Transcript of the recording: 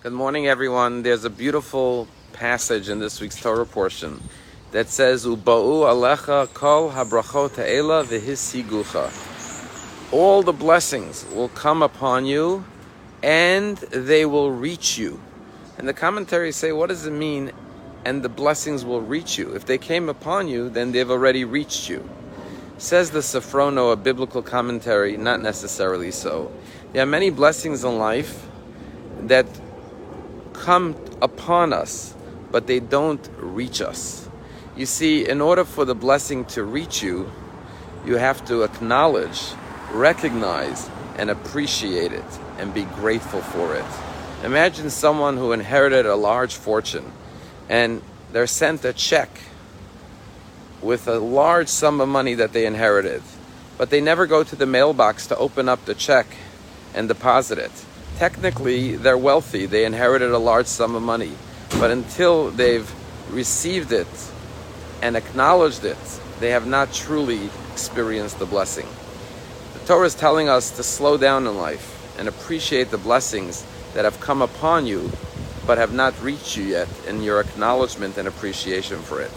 Good morning, everyone. There's a beautiful passage in this week's Torah portion that says, "Uba'u alecha kol habrachot ha'ela v'hisigucha." All the blessings will come upon you, and they will reach you. And the commentaries say, what does it mean? And the blessings will reach you. If they came upon you, then they've already reached you. Says the Sforno, a biblical commentary, not necessarily so. There are many blessings in life that come upon us, but they don't reach us. You see, in order for the blessing to reach you, you have to acknowledge, recognize, and appreciate it and be grateful for it. Imagine someone who inherited a large fortune and they're sent a check with a large sum of money that they inherited, but they never go to the mailbox to open up the check and deposit it technically they're wealthy, they inherited a large sum of money, but until they've received it and acknowledged it, they have not truly experienced the blessing. The Torah is telling us to slow down in life and appreciate the blessings that have come upon you but have not reached you yet in your acknowledgement and appreciation for it.